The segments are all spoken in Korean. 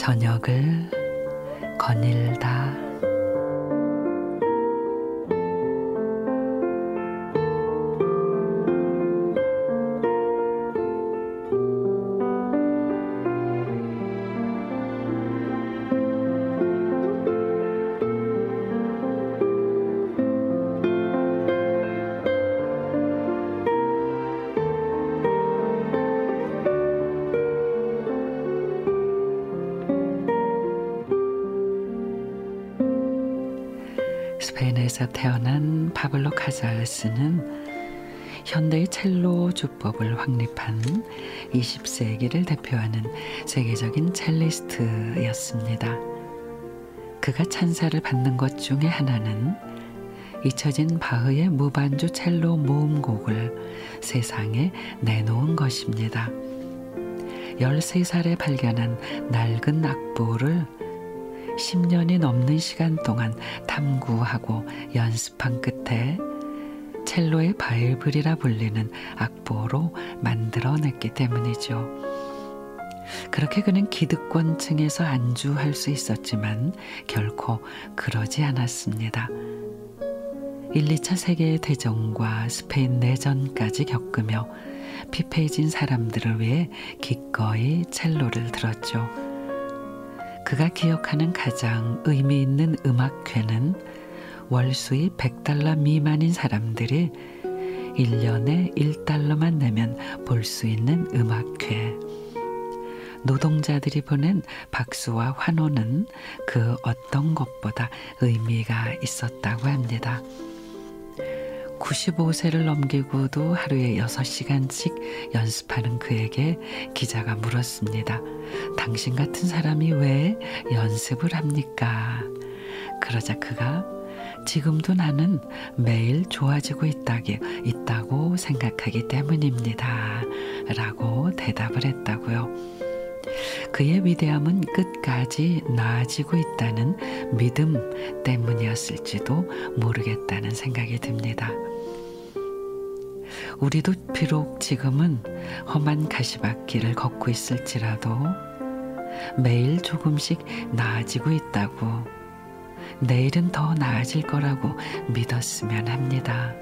저녁을 거닐다. 스페인에서 태어난 파블로 카잘스는 현대의 첼로 주법을 확립한 20세기를 대표하는 세계적인 첼리스트였습니다. 그가 찬사를 받는 것 중에 하나는 잊혀진 바흐의 무반주 첼로 모음곡을 세상에 내놓은 것입니다. 13살에 발견한 낡은 악보를 10년이 넘는 시간 동안 탐구하고 연습한 끝에 첼로의 바이블이라 불리는 악보로 만들어냈기 때문이죠. 그렇게 그는 기득권층에서 안주할 수 있었지만 결코 그러지 않았습니다. 1, 2차 세계 대전과 스페인 내전까지 겪으며 피폐해진 사람들을 위해 기꺼이 첼로를 들었죠. 그가 기억하는 가장 의미 있는 음악회는 월 수입 100달러 미만인 사람들이 1년에 1달러만 내면 볼 수 있는 음악회. 노동자들이 보낸 박수와 환호는 그 어떤 것보다 의미가 있었다고 합니다. 95세를 넘기고도 하루에 6시간씩 연습하는 그에게 기자가 물었습니다. 당신 같은 사람이 왜 연습을 합니까? 그러자 그가 지금도 나는 매일 좋아지고 있다기, 있다고 생각하기 때문입니다. 라고 대답을 했다고요. 그의 위대함은 끝까지 나아지고 있다는 믿음 때문이었을지도 모르겠다는 생각이 듭니다. 우리도 비록 지금은 험한 가시밭길을 걷고 있을지라도 매일 조금씩 나아지고 있다고 내일은 더 나아질 거라고 믿었으면 합니다.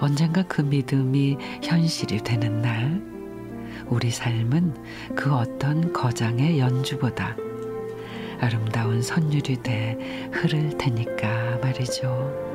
언젠가 그 믿음이 현실이 되는 날, 우리 삶은 그 어떤 거장의 연주보다 아름다운 선율이 돼 흐를 테니까 말이죠.